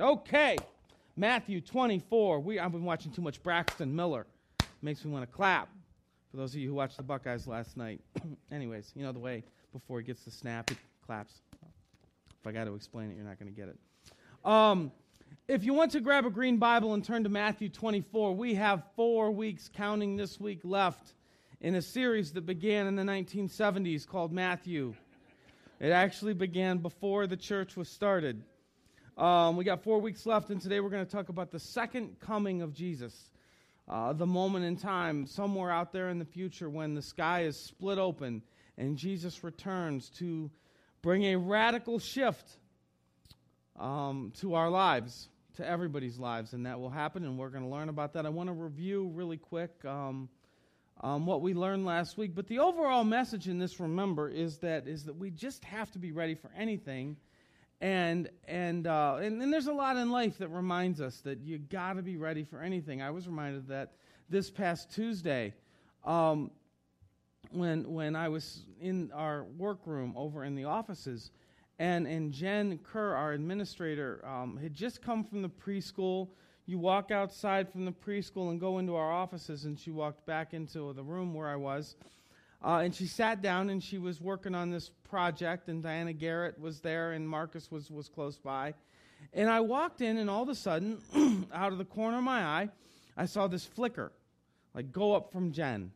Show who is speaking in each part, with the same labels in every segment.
Speaker 1: Okay, Matthew 24. We, I've been watching too much Braxton Miller. Makes me want to clap. For those of you who watched the Buckeyes last night. Anyways, you know the way before he gets the snap, he claps. If I got to explain it, you're not going to get it. Um, if you want to grab a green Bible and turn to Matthew 24, we have four weeks, counting this week, left in a series that began in the 1970s called Matthew. It actually began before the church was started. Um, we got four weeks left, and today we're going to talk about the second coming of Jesus. Uh, the moment in time, somewhere out there in the future, when the sky is split open and Jesus returns to bring a radical shift um, to our lives, to everybody's lives, and that will happen, and we're going to learn about that. I want to review really quick um, um, what we learned last week, but the overall message in this, remember, is that is that we just have to be ready for anything and and, uh, and and there's a lot in life that reminds us that you got to be ready for anything. I was reminded that this past Tuesday, um, when when I was in our workroom over in the offices, and and Jen Kerr, our administrator, um, had just come from the preschool. You walk outside from the preschool and go into our offices, and she walked back into the room where I was uh, and she sat down and she was working on this project, and Diana Garrett was there, and Marcus was, was close by. And I walked in, and all of a sudden, out of the corner of my eye, I saw this flicker, like go up from Jen.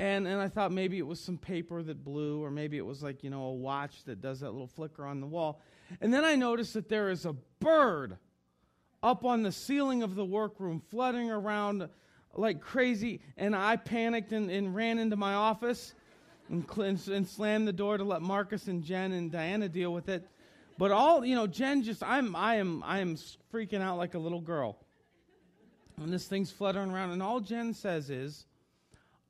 Speaker 1: And, and I thought maybe it was some paper that blew, or maybe it was like, you know, a watch that does that little flicker on the wall. And then I noticed that there is a bird up on the ceiling of the workroom, fluttering around like crazy, and I panicked and, and ran into my office and, and slammed the door to let Marcus and Jen and Diana deal with it. But all you know, Jen just I'm I am I am freaking out like a little girl. And this thing's fluttering around, and all Jen says is,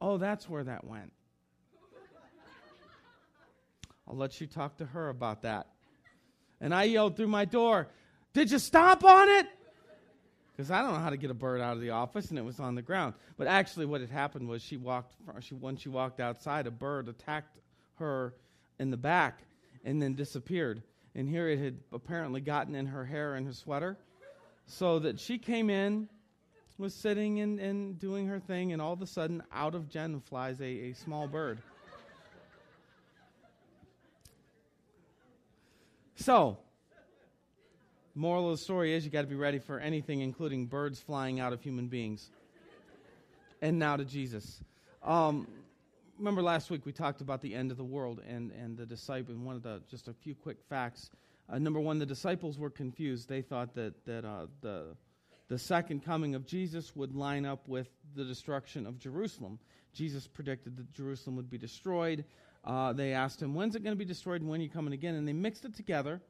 Speaker 1: "Oh, that's where that went." I'll let you talk to her about that. And I yelled through my door, "Did you stomp on it?" Because I don't know how to get a bird out of the office, and it was on the ground. But actually, what had happened was she walked. She when she walked outside, a bird attacked her in the back, and then disappeared. And here it had apparently gotten in her hair and her sweater, so that she came in, was sitting and, and doing her thing, and all of a sudden, out of Jen flies a, a small bird. So, Moral of the story is you got to be ready for anything, including birds flying out of human beings. And now to Jesus. Um, remember last week we talked about the end of the world and, and the disciple. One of the just a few quick facts. Uh, number one, the disciples were confused. They thought that that uh, the the second coming of Jesus would line up with the destruction of Jerusalem. Jesus predicted that Jerusalem would be destroyed. Uh, they asked him, "When's it going to be destroyed? and When are you coming again?" And they mixed it together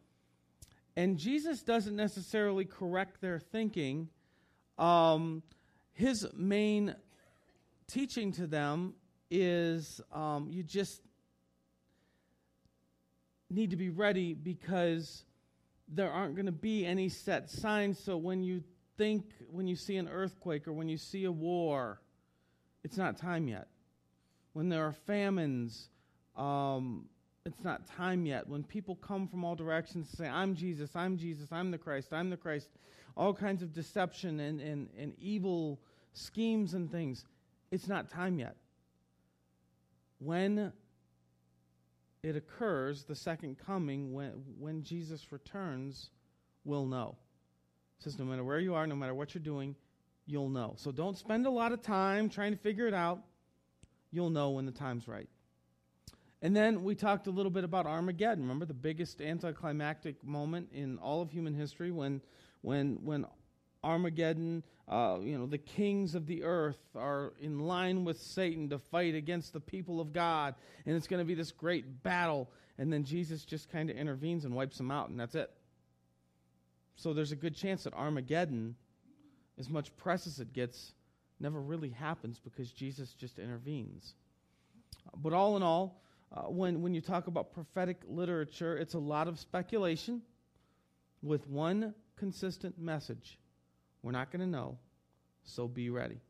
Speaker 1: and Jesus doesn't necessarily correct their thinking. Um, his main teaching to them is um, you just need to be ready because there aren't going to be any set signs. So when you think, when you see an earthquake or when you see a war, it's not time yet. When there are famines, um, it's not time yet. When people come from all directions to say, I'm Jesus, I'm Jesus, I'm the Christ, I'm the Christ, all kinds of deception and, and, and evil schemes and things, it's not time yet. When it occurs, the second coming, when, when Jesus returns, we'll know. It says, no matter where you are, no matter what you're doing, you'll know. So don't spend a lot of time trying to figure it out. You'll know when the time's right. And then we talked a little bit about Armageddon. Remember the biggest anticlimactic moment in all of human history when, when, when Armageddon, uh, you know, the kings of the earth are in line with Satan to fight against the people of God. And it's going to be this great battle. And then Jesus just kind of intervenes and wipes them out, and that's it. So there's a good chance that Armageddon, as much press as it gets, never really happens because Jesus just intervenes. But all in all, uh, when, when you talk about prophetic literature, it's a lot of speculation with one consistent message. We're not going to know, so be ready.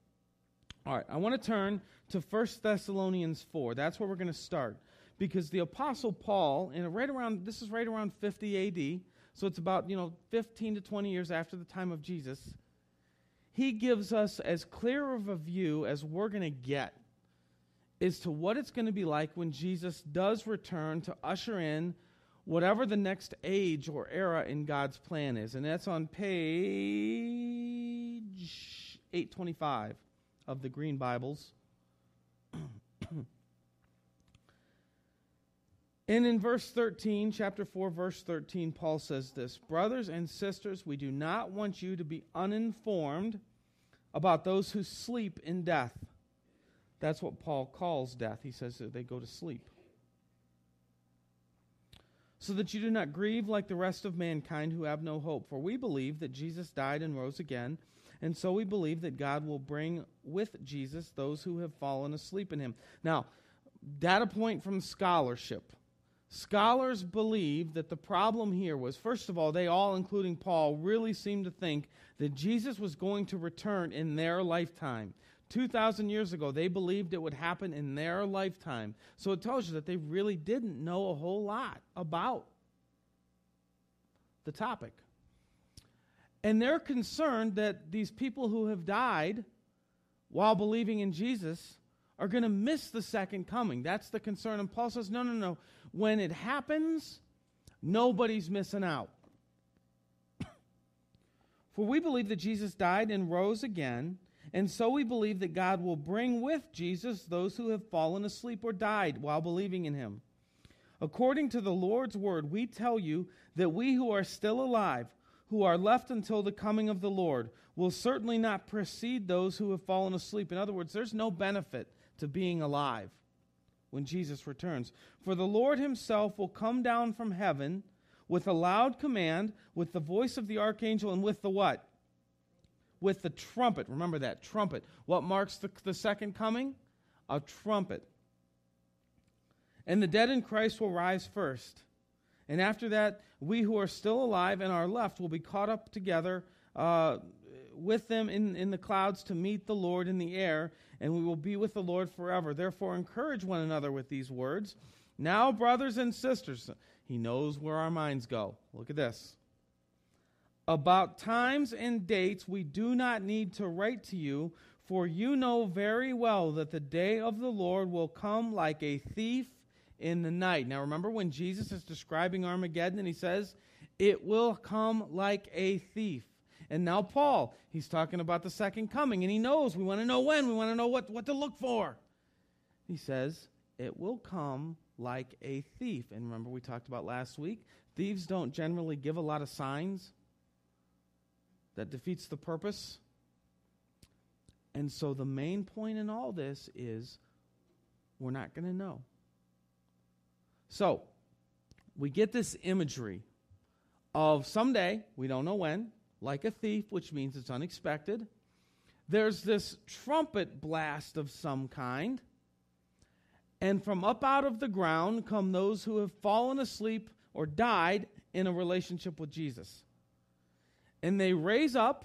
Speaker 1: All right, I want to turn to 1 Thessalonians 4. That's where we're going to start. Because the Apostle Paul, in right around, this is right around 50 AD, So it's about, you know, 15 to 20 years after the time of Jesus. He gives us as clear of a view as we're going to get as to what it's going to be like when Jesus does return to usher in whatever the next age or era in God's plan is. And that's on page 825 of the Green Bibles. and in verse 13, chapter 4, verse 13, Paul says this Brothers and sisters, we do not want you to be uninformed about those who sleep in death. That's what Paul calls death. He says that they go to sleep so that you do not grieve like the rest of mankind who have no hope. For we believe that Jesus died and rose again, and so we believe that God will bring with Jesus those who have fallen asleep in him. Now, data point from scholarship. Scholars believe that the problem here was, first of all, they all, including Paul, really seemed to think that Jesus was going to return in their lifetime. 2,000 years ago, they believed it would happen in their lifetime. So it tells you that they really didn't know a whole lot about the topic. And they're concerned that these people who have died while believing in Jesus are going to miss the second coming. That's the concern. And Paul says, no, no, no. When it happens, nobody's missing out. For we believe that Jesus died and rose again and so we believe that God will bring with Jesus those who have fallen asleep or died while believing in him. According to the Lord's word, we tell you that we who are still alive, who are left until the coming of the Lord, will certainly not precede those who have fallen asleep. In other words, there's no benefit to being alive when Jesus returns. For the Lord himself will come down from heaven with a loud command, with the voice of the archangel, and with the what? With the trumpet. Remember that trumpet. What marks the, the second coming? A trumpet. And the dead in Christ will rise first. And after that, we who are still alive and are left will be caught up together uh, with them in, in the clouds to meet the Lord in the air, and we will be with the Lord forever. Therefore, encourage one another with these words. Now, brothers and sisters, he knows where our minds go. Look at this. About times and dates we do not need to write to you, for you know very well that the day of the Lord will come like a thief in the night. Now remember when Jesus is describing Armageddon and he says, It will come like a thief. And now Paul, he's talking about the second coming, and he knows we want to know when, we want to know what, what to look for. He says, It will come like a thief. And remember, we talked about last week, thieves don't generally give a lot of signs that defeats the purpose. And so the main point in all this is we're not going to know. So we get this imagery of someday, we don't know when, like a thief, which means it's unexpected. There's this trumpet blast of some kind. And from up out of the ground come those who have fallen asleep or died in a relationship with Jesus and they raise up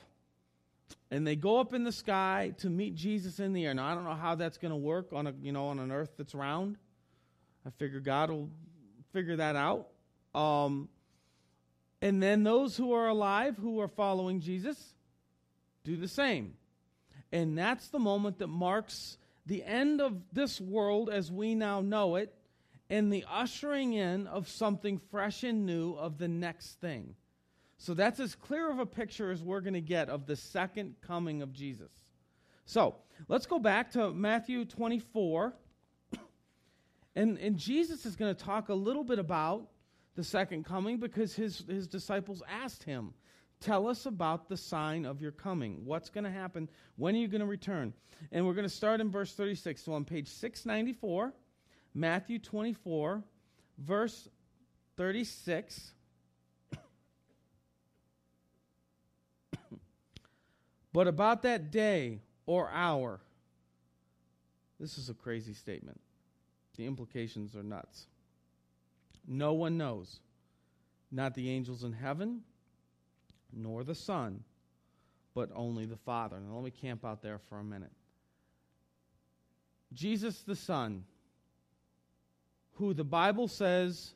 Speaker 1: and they go up in the sky to meet Jesus in the air. Now I don't know how that's going to work on a you know on an earth that's round. I figure God will figure that out. Um, and then those who are alive who are following Jesus do the same. And that's the moment that marks the end of this world as we now know it and the ushering in of something fresh and new of the next thing. So that's as clear of a picture as we're going to get of the second coming of Jesus. So let's go back to Matthew 24. And, and Jesus is going to talk a little bit about the second coming because his, his disciples asked him, Tell us about the sign of your coming. What's going to happen? When are you going to return? And we're going to start in verse 36. So on page 694, Matthew 24, verse 36. But about that day or hour, this is a crazy statement. The implications are nuts. No one knows, not the angels in heaven, nor the Son, but only the Father. Now, let me camp out there for a minute. Jesus the Son, who the Bible says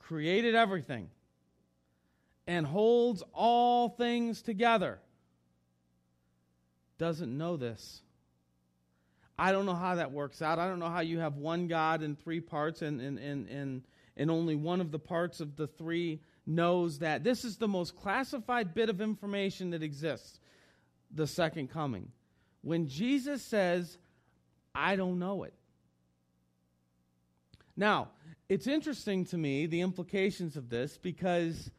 Speaker 1: created everything, and holds all things together doesn't know this. I don't know how that works out. I don't know how you have one God in three parts and, and, and, and, and only one of the parts of the three knows that. This is the most classified bit of information that exists the second coming. When Jesus says, I don't know it. Now, it's interesting to me, the implications of this, because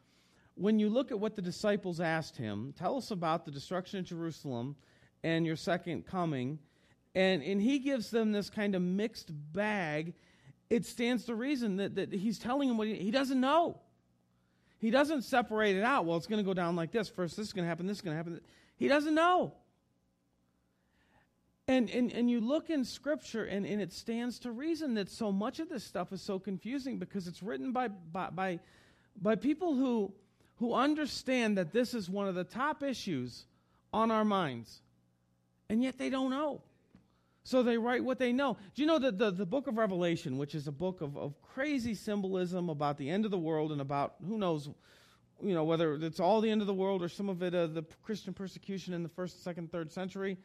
Speaker 1: when you look at what the disciples asked him, tell us about the destruction of Jerusalem and your second coming, and, and he gives them this kind of mixed bag, it stands to reason that, that he's telling them what he, he doesn't know. He doesn't separate it out. Well, it's going to go down like this. First, this is going to happen, this is going to happen. He doesn't know. And, and, and you look in Scripture, and, and it stands to reason that so much of this stuff is so confusing because it's written by, by, by, by people who, who understand that this is one of the top issues on our minds, and yet they don't know. So they write what they know. Do you know that the, the book of Revelation, which is a book of, of crazy symbolism about the end of the world and about who knows, you know, whether it's all the end of the world or some of it uh, the Christian persecution in the first, second, third century,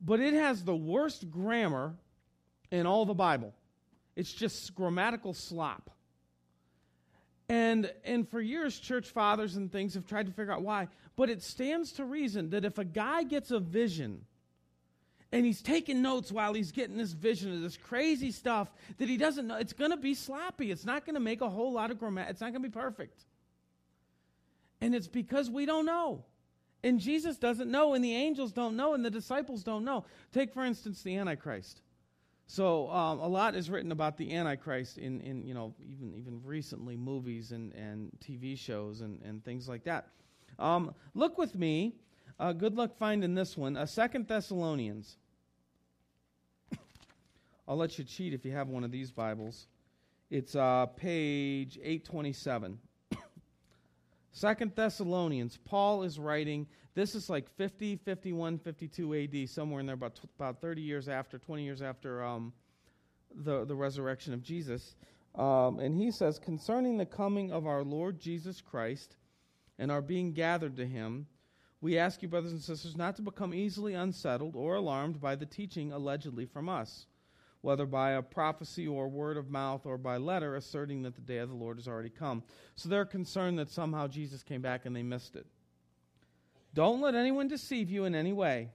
Speaker 1: but it has the worst grammar in all the Bible. It's just grammatical slop. And, and for years, church fathers and things have tried to figure out why. But it stands to reason that if a guy gets a vision and he's taking notes while he's getting this vision of this crazy stuff that he doesn't know. It's going to be sloppy. It's not going to make a whole lot of grammar. It's not going to be perfect. And it's because we don't know. And Jesus doesn't know, and the angels don't know, and the disciples don't know. Take, for instance, the Antichrist. So um, a lot is written about the Antichrist in, in you know, even, even recently, movies and, and TV shows and, and things like that. Um, look with me. Uh, good luck finding this one. Uh, Second Thessalonians. I'll let you cheat if you have one of these Bibles. It's uh, page 827. Second Thessalonians, Paul is writing, this is like 50, 51, 52 AD, somewhere in there, about, about 30 years after, 20 years after um, the, the resurrection of Jesus. Um, and he says, Concerning the coming of our Lord Jesus Christ and our being gathered to him, we ask you, brothers and sisters, not to become easily unsettled or alarmed by the teaching allegedly from us whether by a prophecy or word of mouth or by letter, asserting that the day of the Lord has already come. So they're concerned that somehow Jesus came back and they missed it. Don't let anyone deceive you in any way.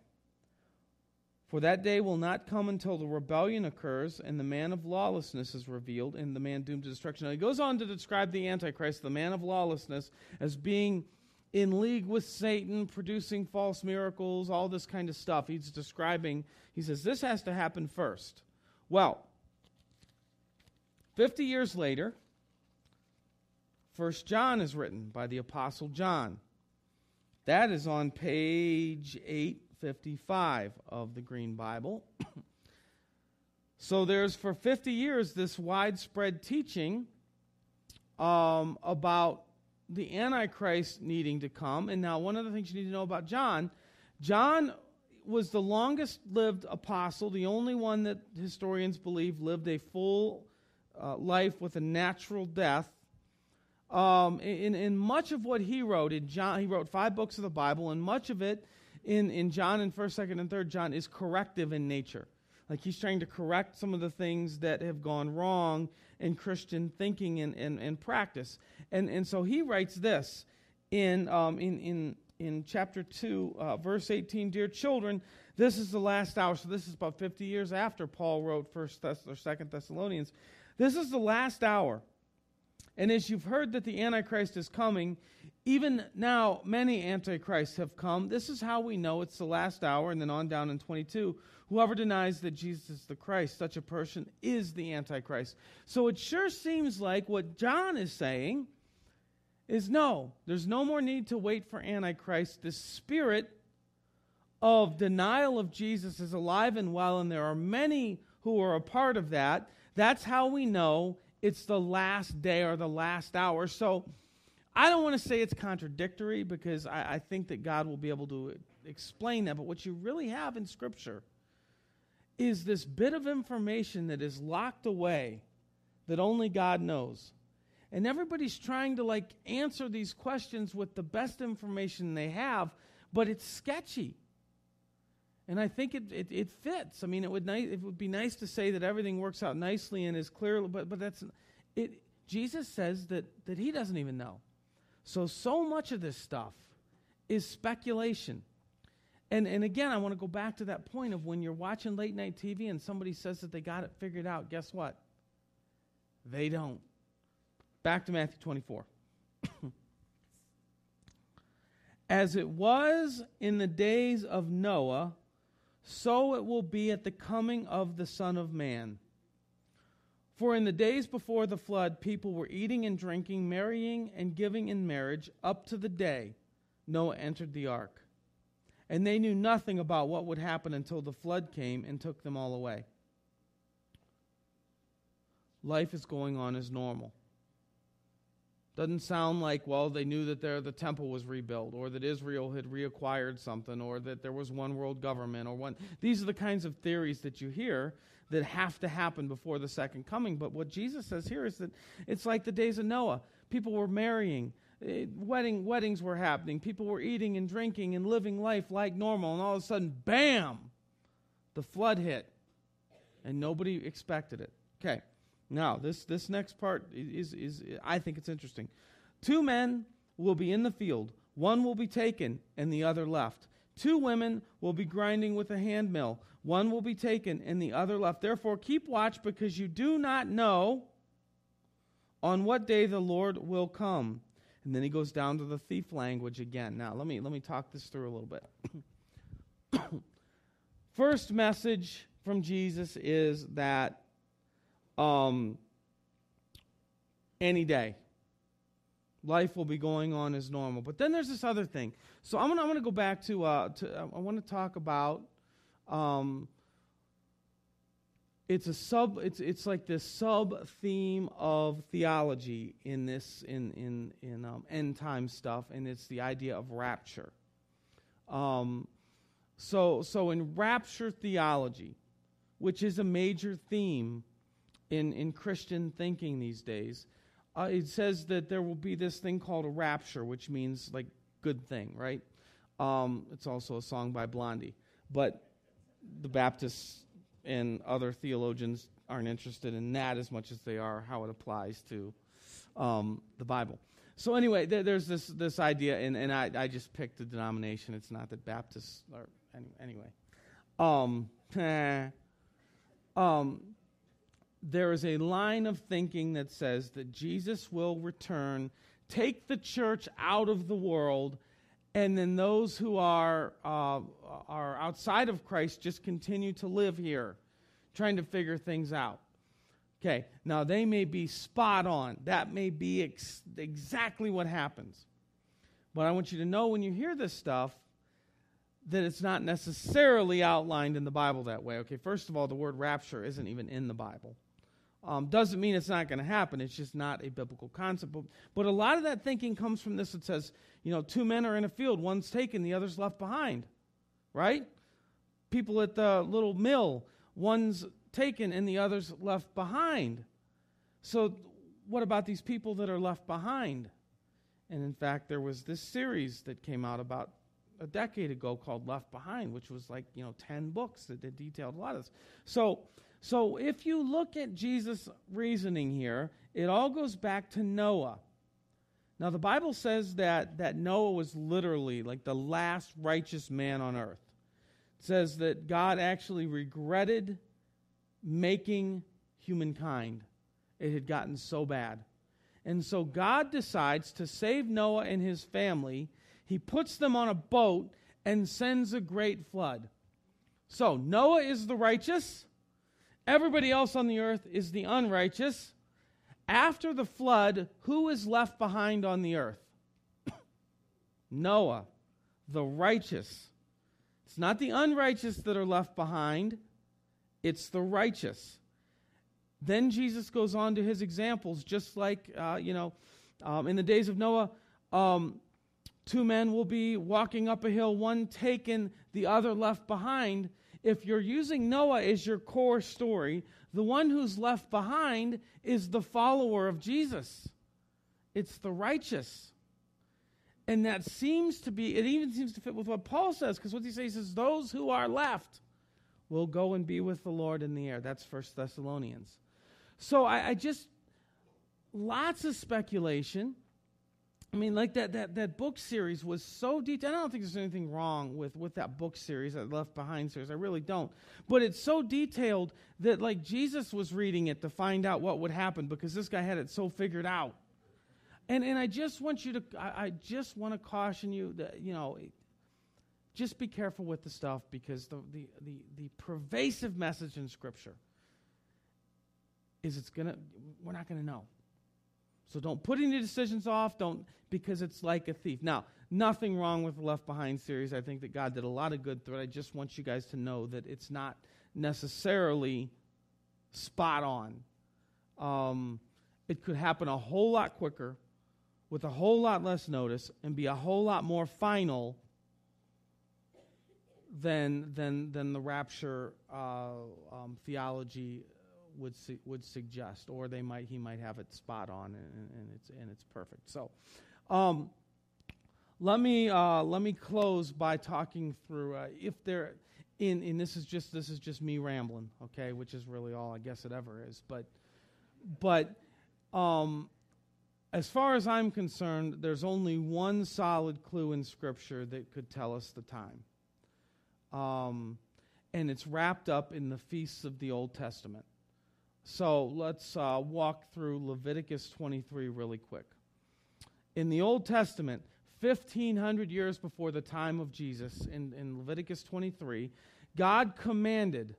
Speaker 1: For that day will not come until the rebellion occurs and the man of lawlessness is revealed and the man doomed to destruction. Now, he goes on to describe the Antichrist, the man of lawlessness, as being in league with Satan, producing false miracles, all this kind of stuff. He's describing, he says, this has to happen first. Well, 50 years later, First John is written by the Apostle John. That is on page 855 of the Green Bible. so there's for 50 years this widespread teaching um, about the Antichrist needing to come. And now, one of the things you need to know about John John was the longest lived apostle, the only one that historians believe lived a full uh, life with a natural death. Um, in, in much of what he wrote, in John, he wrote five books of the Bible, and much of it in, in John and 1st, 2nd, and 3rd John is corrective in nature. Like he's trying to correct some of the things that have gone wrong in Christian thinking and, and, and practice. And, and so he writes this in, um, in, in in chapter 2, uh, verse 18, Dear children, this is the last hour. So this is about 50 years after Paul wrote First Thess- or Second Thessalonians. This is the last hour. And as you've heard that the Antichrist is coming, even now many Antichrists have come. This is how we know it's the last hour. And then on down in 22, whoever denies that Jesus is the Christ, such a person is the Antichrist. So it sure seems like what John is saying is no, there's no more need to wait for Antichrist. The spirit of denial of Jesus is alive and well, and there are many who are a part of that. That's how we know it's the last day or the last hour. So I don't want to say it's contradictory because I, I think that God will be able to explain that. But what you really have in Scripture is this bit of information that is locked away that only God knows. And everybody's trying to like answer these questions with the best information they have, but it's sketchy. And I think it, it, it fits. I mean, it would, ni- it would be nice to say that everything works out nicely and is clear, but, but that's it. Jesus says that, that he doesn't even know. So, so much of this stuff is speculation. And, and again, I want to go back to that point of when you're watching late night TV and somebody says that they got it figured out, guess what? They don't. Back to Matthew 24. As it was in the days of Noah, so it will be at the coming of the Son of Man. For in the days before the flood, people were eating and drinking, marrying and giving in marriage, up to the day Noah entered the ark. And they knew nothing about what would happen until the flood came and took them all away. Life is going on as normal. Doesn't sound like, well, they knew that there, the temple was rebuilt, or that Israel had reacquired something, or that there was one world government, or one. These are the kinds of theories that you hear that have to happen before the second coming. But what Jesus says here is that it's like the days of Noah. People were marrying, uh, wedding, weddings were happening, people were eating and drinking and living life like normal, and all of a sudden, bam, the flood hit. And nobody expected it. Okay. Now, this, this next part is, is, I think it's interesting. Two men will be in the field, one will be taken and the other left. Two women will be grinding with a hand mill, one will be taken and the other left. Therefore, keep watch because you do not know on what day the Lord will come. And then he goes down to the thief language again. Now, let me, let me talk this through a little bit. First message from Jesus is that um, any day. Life will be going on as normal. But then there's this other thing. So I'm going to go back to, uh, to I want to talk about. Um, it's a sub it's it's like this sub theme of theology in this in in in um, end time stuff and it's the idea of rapture um, so so in rapture theology which is a major theme in, in Christian thinking these days. Uh, it says that there will be this thing called a rapture, which means like good thing, right? Um, it's also a song by Blondie. But the Baptists and other theologians aren't interested in that as much as they are how it applies to um, the Bible. So anyway, there, there's this this idea, and, and I, I just picked a denomination. It's not that Baptists are anyway. Um, um, there is a line of thinking that says that Jesus will return, take the church out of the world, and then those who are, uh, are outside of Christ just continue to live here, trying to figure things out. Okay, now they may be spot on. That may be ex- exactly what happens. But I want you to know when you hear this stuff that it's not necessarily outlined in the Bible that way. Okay, first of all, the word rapture isn't even in the Bible. Um, doesn't mean it's not going to happen. It's just not a biblical concept. But, but a lot of that thinking comes from this. It says, you know, two men are in a field, one's taken, the other's left behind, right? People at the little mill, one's taken and the other's left behind. So, what about these people that are left behind? And in fact, there was this series that came out about a decade ago called Left Behind, which was like, you know, 10 books that detailed a lot of this. So, so if you look at Jesus' reasoning here, it all goes back to Noah. Now, the Bible says that, that Noah was literally like the last righteous man on earth. It says that God actually regretted making humankind. It had gotten so bad. And so God decides to save Noah and his family. He puts them on a boat and sends a great flood. So Noah is the righteous, Everybody else on the earth is the unrighteous. After the flood, who is left behind on the earth? Noah, the righteous. It's not the unrighteous that are left behind, it's the righteous. Then Jesus goes on to his examples, just like, uh, you know, um, in the days of Noah, um, two men will be walking up a hill, one taken, the other left behind if you're using Noah as your core story, the one who's left behind is the follower of Jesus. it's the righteous. And that seems to be, it even seems to fit with what Paul says, because what he says is, those who are left will go and be with the Lord in the air. That's First Thessalonians. So I, I just, lots of speculation. I mean, like that, that, that book series was so detailed. I don't think there's anything wrong with, with that book series, that Left Behind series. I really don't. But it's so detailed that, like, Jesus was reading it to find out what would happen because this guy had it so figured out. And, and I just want you to, I, I just want to caution you that, you know, just be careful with the stuff because the, the, the, the pervasive message in Scripture is it's to, we're not to know. So don't put any decisions off, don't because it's like a thief. Now, nothing wrong with the Left Behind series. I think that God did a lot of good through it. I just want you guys to know that it's not necessarily spot on. Um, it could happen a whole lot quicker, with a whole lot less notice, and be a whole lot more final than than than the rapture uh, um, theology would su- would suggest, or they might he might have it spot on and, and it's and it's perfect. So, um, let me uh, let me close by talking through uh, if there in in this is just this is just me rambling, okay, which is really all I guess it ever is, but but um, as far as I'm concerned, there's only one solid clue in Scripture that could tell us the time. Um, and it's wrapped up in the feasts of the Old Testament. So let's uh, walk through Leviticus 23 really quick. In the Old Testament, 1500 years before the time of Jesus, in, in Leviticus 23, God commanded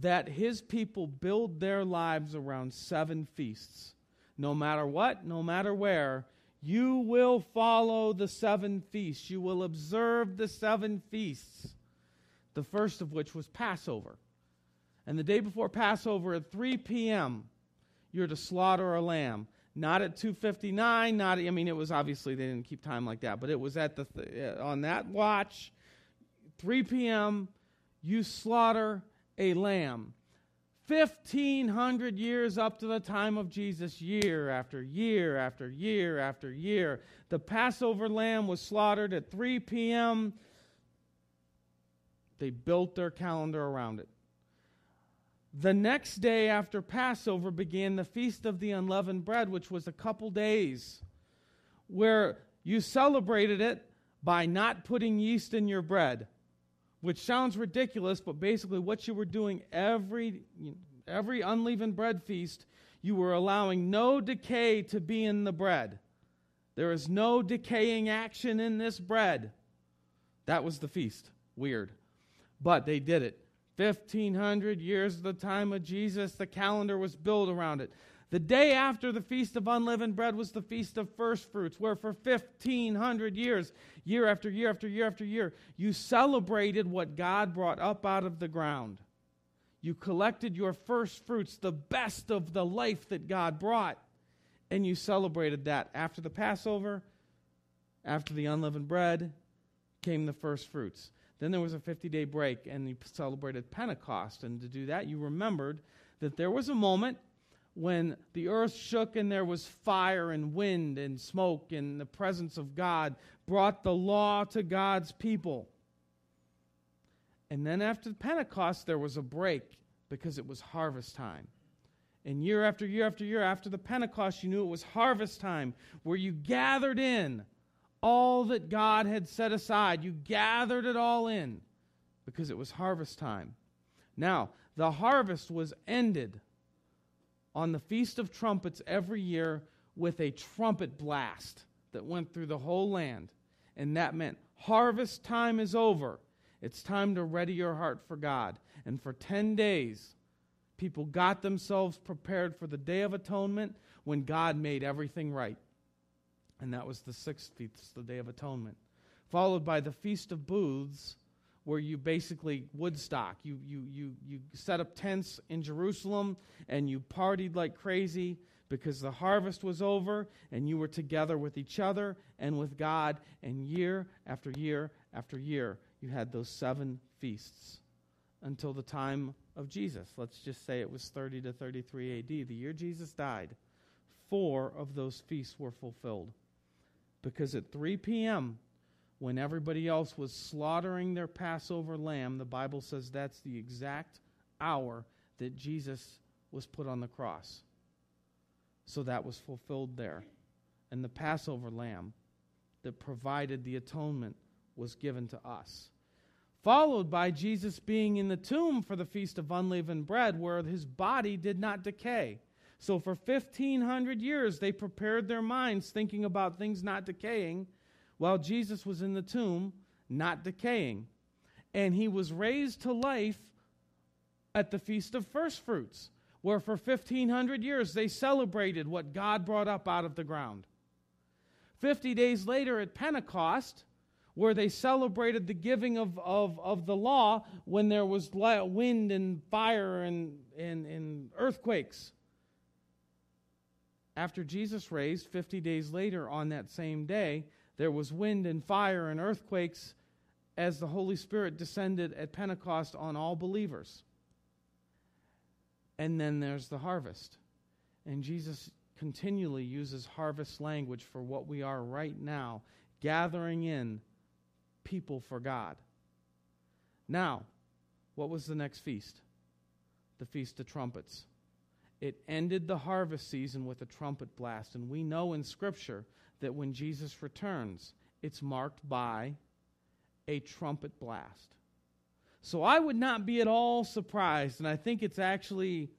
Speaker 1: that his people build their lives around seven feasts. No matter what, no matter where, you will follow the seven feasts. You will observe the seven feasts, the first of which was Passover. And the day before Passover at 3 p.m., you're to slaughter a lamb. Not at 2:59, not I mean it was obviously they didn't keep time like that, but it was at the th- uh, on that watch 3 p.m. you slaughter a lamb. 1500 years up to the time of Jesus, year after year after year after year, the Passover lamb was slaughtered at 3 p.m. They built their calendar around it. The next day after Passover began the Feast of the Unleavened Bread, which was a couple days, where you celebrated it by not putting yeast in your bread, which sounds ridiculous, but basically what you were doing every, every unleavened bread feast, you were allowing no decay to be in the bread. There is no decaying action in this bread. That was the feast. Weird. But they did it. 1500 years the time of Jesus, the calendar was built around it. The day after the Feast of Unleavened Bread was the Feast of First Fruits, where for 1500 years, year after year after year after year, you celebrated what God brought up out of the ground. You collected your first fruits, the best of the life that God brought, and you celebrated that. After the Passover, after the unleavened bread, came the first fruits. Then there was a 50 day break, and you celebrated Pentecost. And to do that, you remembered that there was a moment when the earth shook and there was fire and wind and smoke, and the presence of God brought the law to God's people. And then after Pentecost, there was a break because it was harvest time. And year after year after year after the Pentecost, you knew it was harvest time where you gathered in all that God had set aside. You gathered it all in because it was harvest time. Now, the harvest was ended on the Feast of Trumpets every year with a trumpet blast that went through the whole land. And that meant harvest time is over. It's time to ready your heart for God. And for 10 days, people got themselves prepared for the Day of Atonement when God made everything right and that was the sixth feast, the Day of Atonement. Followed by the Feast of Booths, where you basically Woodstock. You, you, you, you set up tents in Jerusalem and you partied like crazy because the harvest was over and you were together with each other and with God. And year after year after year, you had those seven feasts until the time of Jesus. Let's just say it was 30 to 33 AD, the year Jesus died. four of those feasts were fulfilled. Because at 3 p.m., when everybody else was slaughtering their Passover lamb, the Bible says that's the exact hour that Jesus was put on the cross. So that was fulfilled there. And the Passover lamb that provided the atonement was given to us. Followed by Jesus being in the tomb for the Feast of Unleavened Bread, where his body did not decay. So for 1,500 years, they prepared their minds thinking about things not decaying while Jesus was in the tomb, not decaying. And he was raised to life at the Feast of First Fruits, where for 1,500 years they celebrated what God brought up out of the ground. 50 days later at Pentecost, where they celebrated the giving of, of, of the law when there was wind and fire and, and, and earthquakes. After Jesus raised, 50 days later on that same day, there was wind and fire and earthquakes as the Holy Spirit descended at Pentecost on all believers. And then there's the harvest. And Jesus continually uses harvest language for what we are right now, gathering in people for God. Now, what was the next feast? The Feast of Trumpets. It ended the harvest season with a trumpet blast. And we know in Scripture that when Jesus returns, it's marked by a trumpet blast. So I would not be at all surprised, and I think it's actually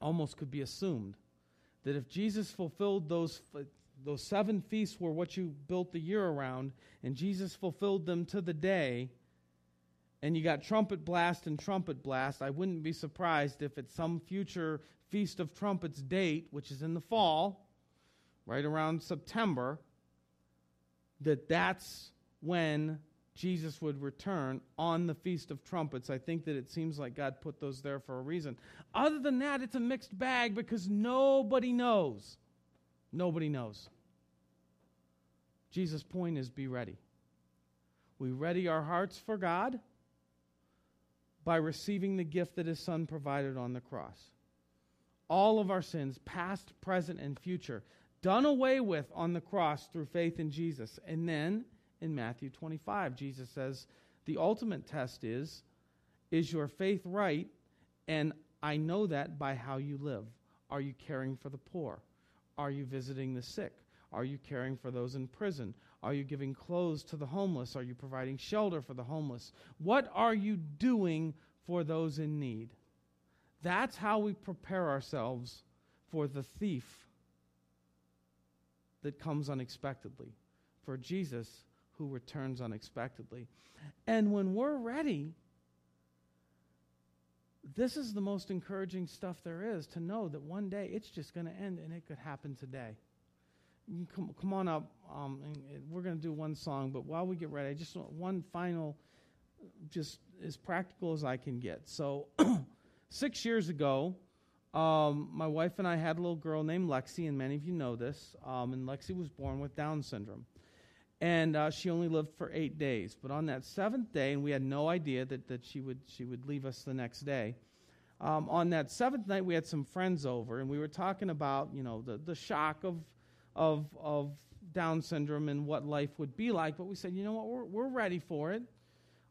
Speaker 1: almost could be assumed that if Jesus fulfilled those those seven feasts were what you built the year around, and Jesus fulfilled them to the day, and you got trumpet blast and trumpet blast, I wouldn't be surprised if at some future Feast of Trumpets date, which is in the fall, right around September, that that's when Jesus would return on the Feast of Trumpets. I think that it seems like God put those there for a reason. Other than that, it's a mixed bag because nobody knows. Nobody knows. Jesus' point is be ready. We ready our hearts for God by receiving the gift that his son provided on the cross. All of our sins, past, present, and future, done away with on the cross through faith in Jesus. And then in Matthew 25, Jesus says the ultimate test is is your faith right? And I know that by how you live. Are you caring for the poor? Are you visiting the sick? Are you caring for those in prison? Are you giving clothes to the homeless? Are you providing shelter for the homeless? What are you doing for those in need? That's how we prepare ourselves for the thief that comes unexpectedly, for Jesus who returns unexpectedly. And when we're ready, this is the most encouraging stuff there is to know that one day it's just going to end and it could happen today come, come on up. Um, we're going to do one song, but while we get ready, I just want one final, just as practical as I can get. So, six years ago, um, my wife and I had a little girl named Lexi, and many of you know this. Um, and Lexi was born with Down syndrome. And uh, she only lived for eight days. But on that seventh day, and we had no idea that, that she, would, she would leave us the next day. Um, on that seventh night, we had some friends over, and we were talking about, you know, the, the shock of of, of Down syndrome and what life would be like. But we said, you know what, we're, we're ready for it.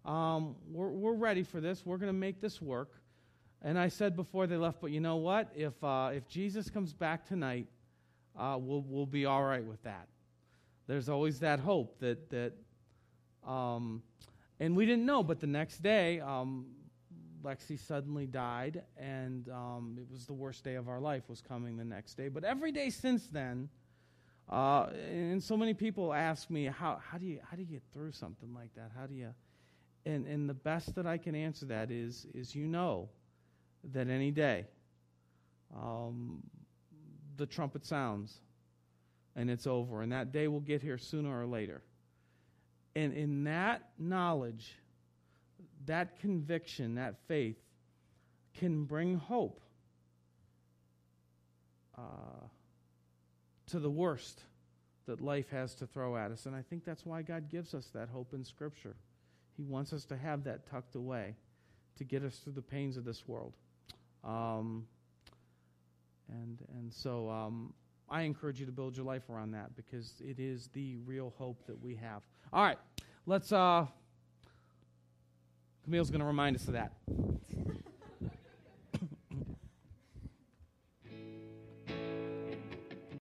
Speaker 1: Um, we're, we're ready for this. We're going to make this work. And I said before they left, but you know what? If, uh, if Jesus comes back tonight, uh, we'll, we'll be all right with that. There's always that hope that, that um, and we didn't know, but the next day, um, Lexi suddenly died, and um, it was the worst day of our life was coming the next day. But every day since then, uh, and so many people ask me, how, how, do you, how do you get through something like that? How do you. And, and the best that I can answer that is, is you know that any day um, the trumpet sounds and it's over. And that day will get here sooner or later. And in that knowledge, that conviction, that faith, can bring hope. Uh, to the worst that life has to throw at us. And I think that's why God gives us that hope in Scripture. He wants us to have that tucked away to get us through the pains of this world. Um, And, and so um, I encourage you to build your life around that because it is the real hope that we have. All right, let's. Uh, Camille's going to remind us of that.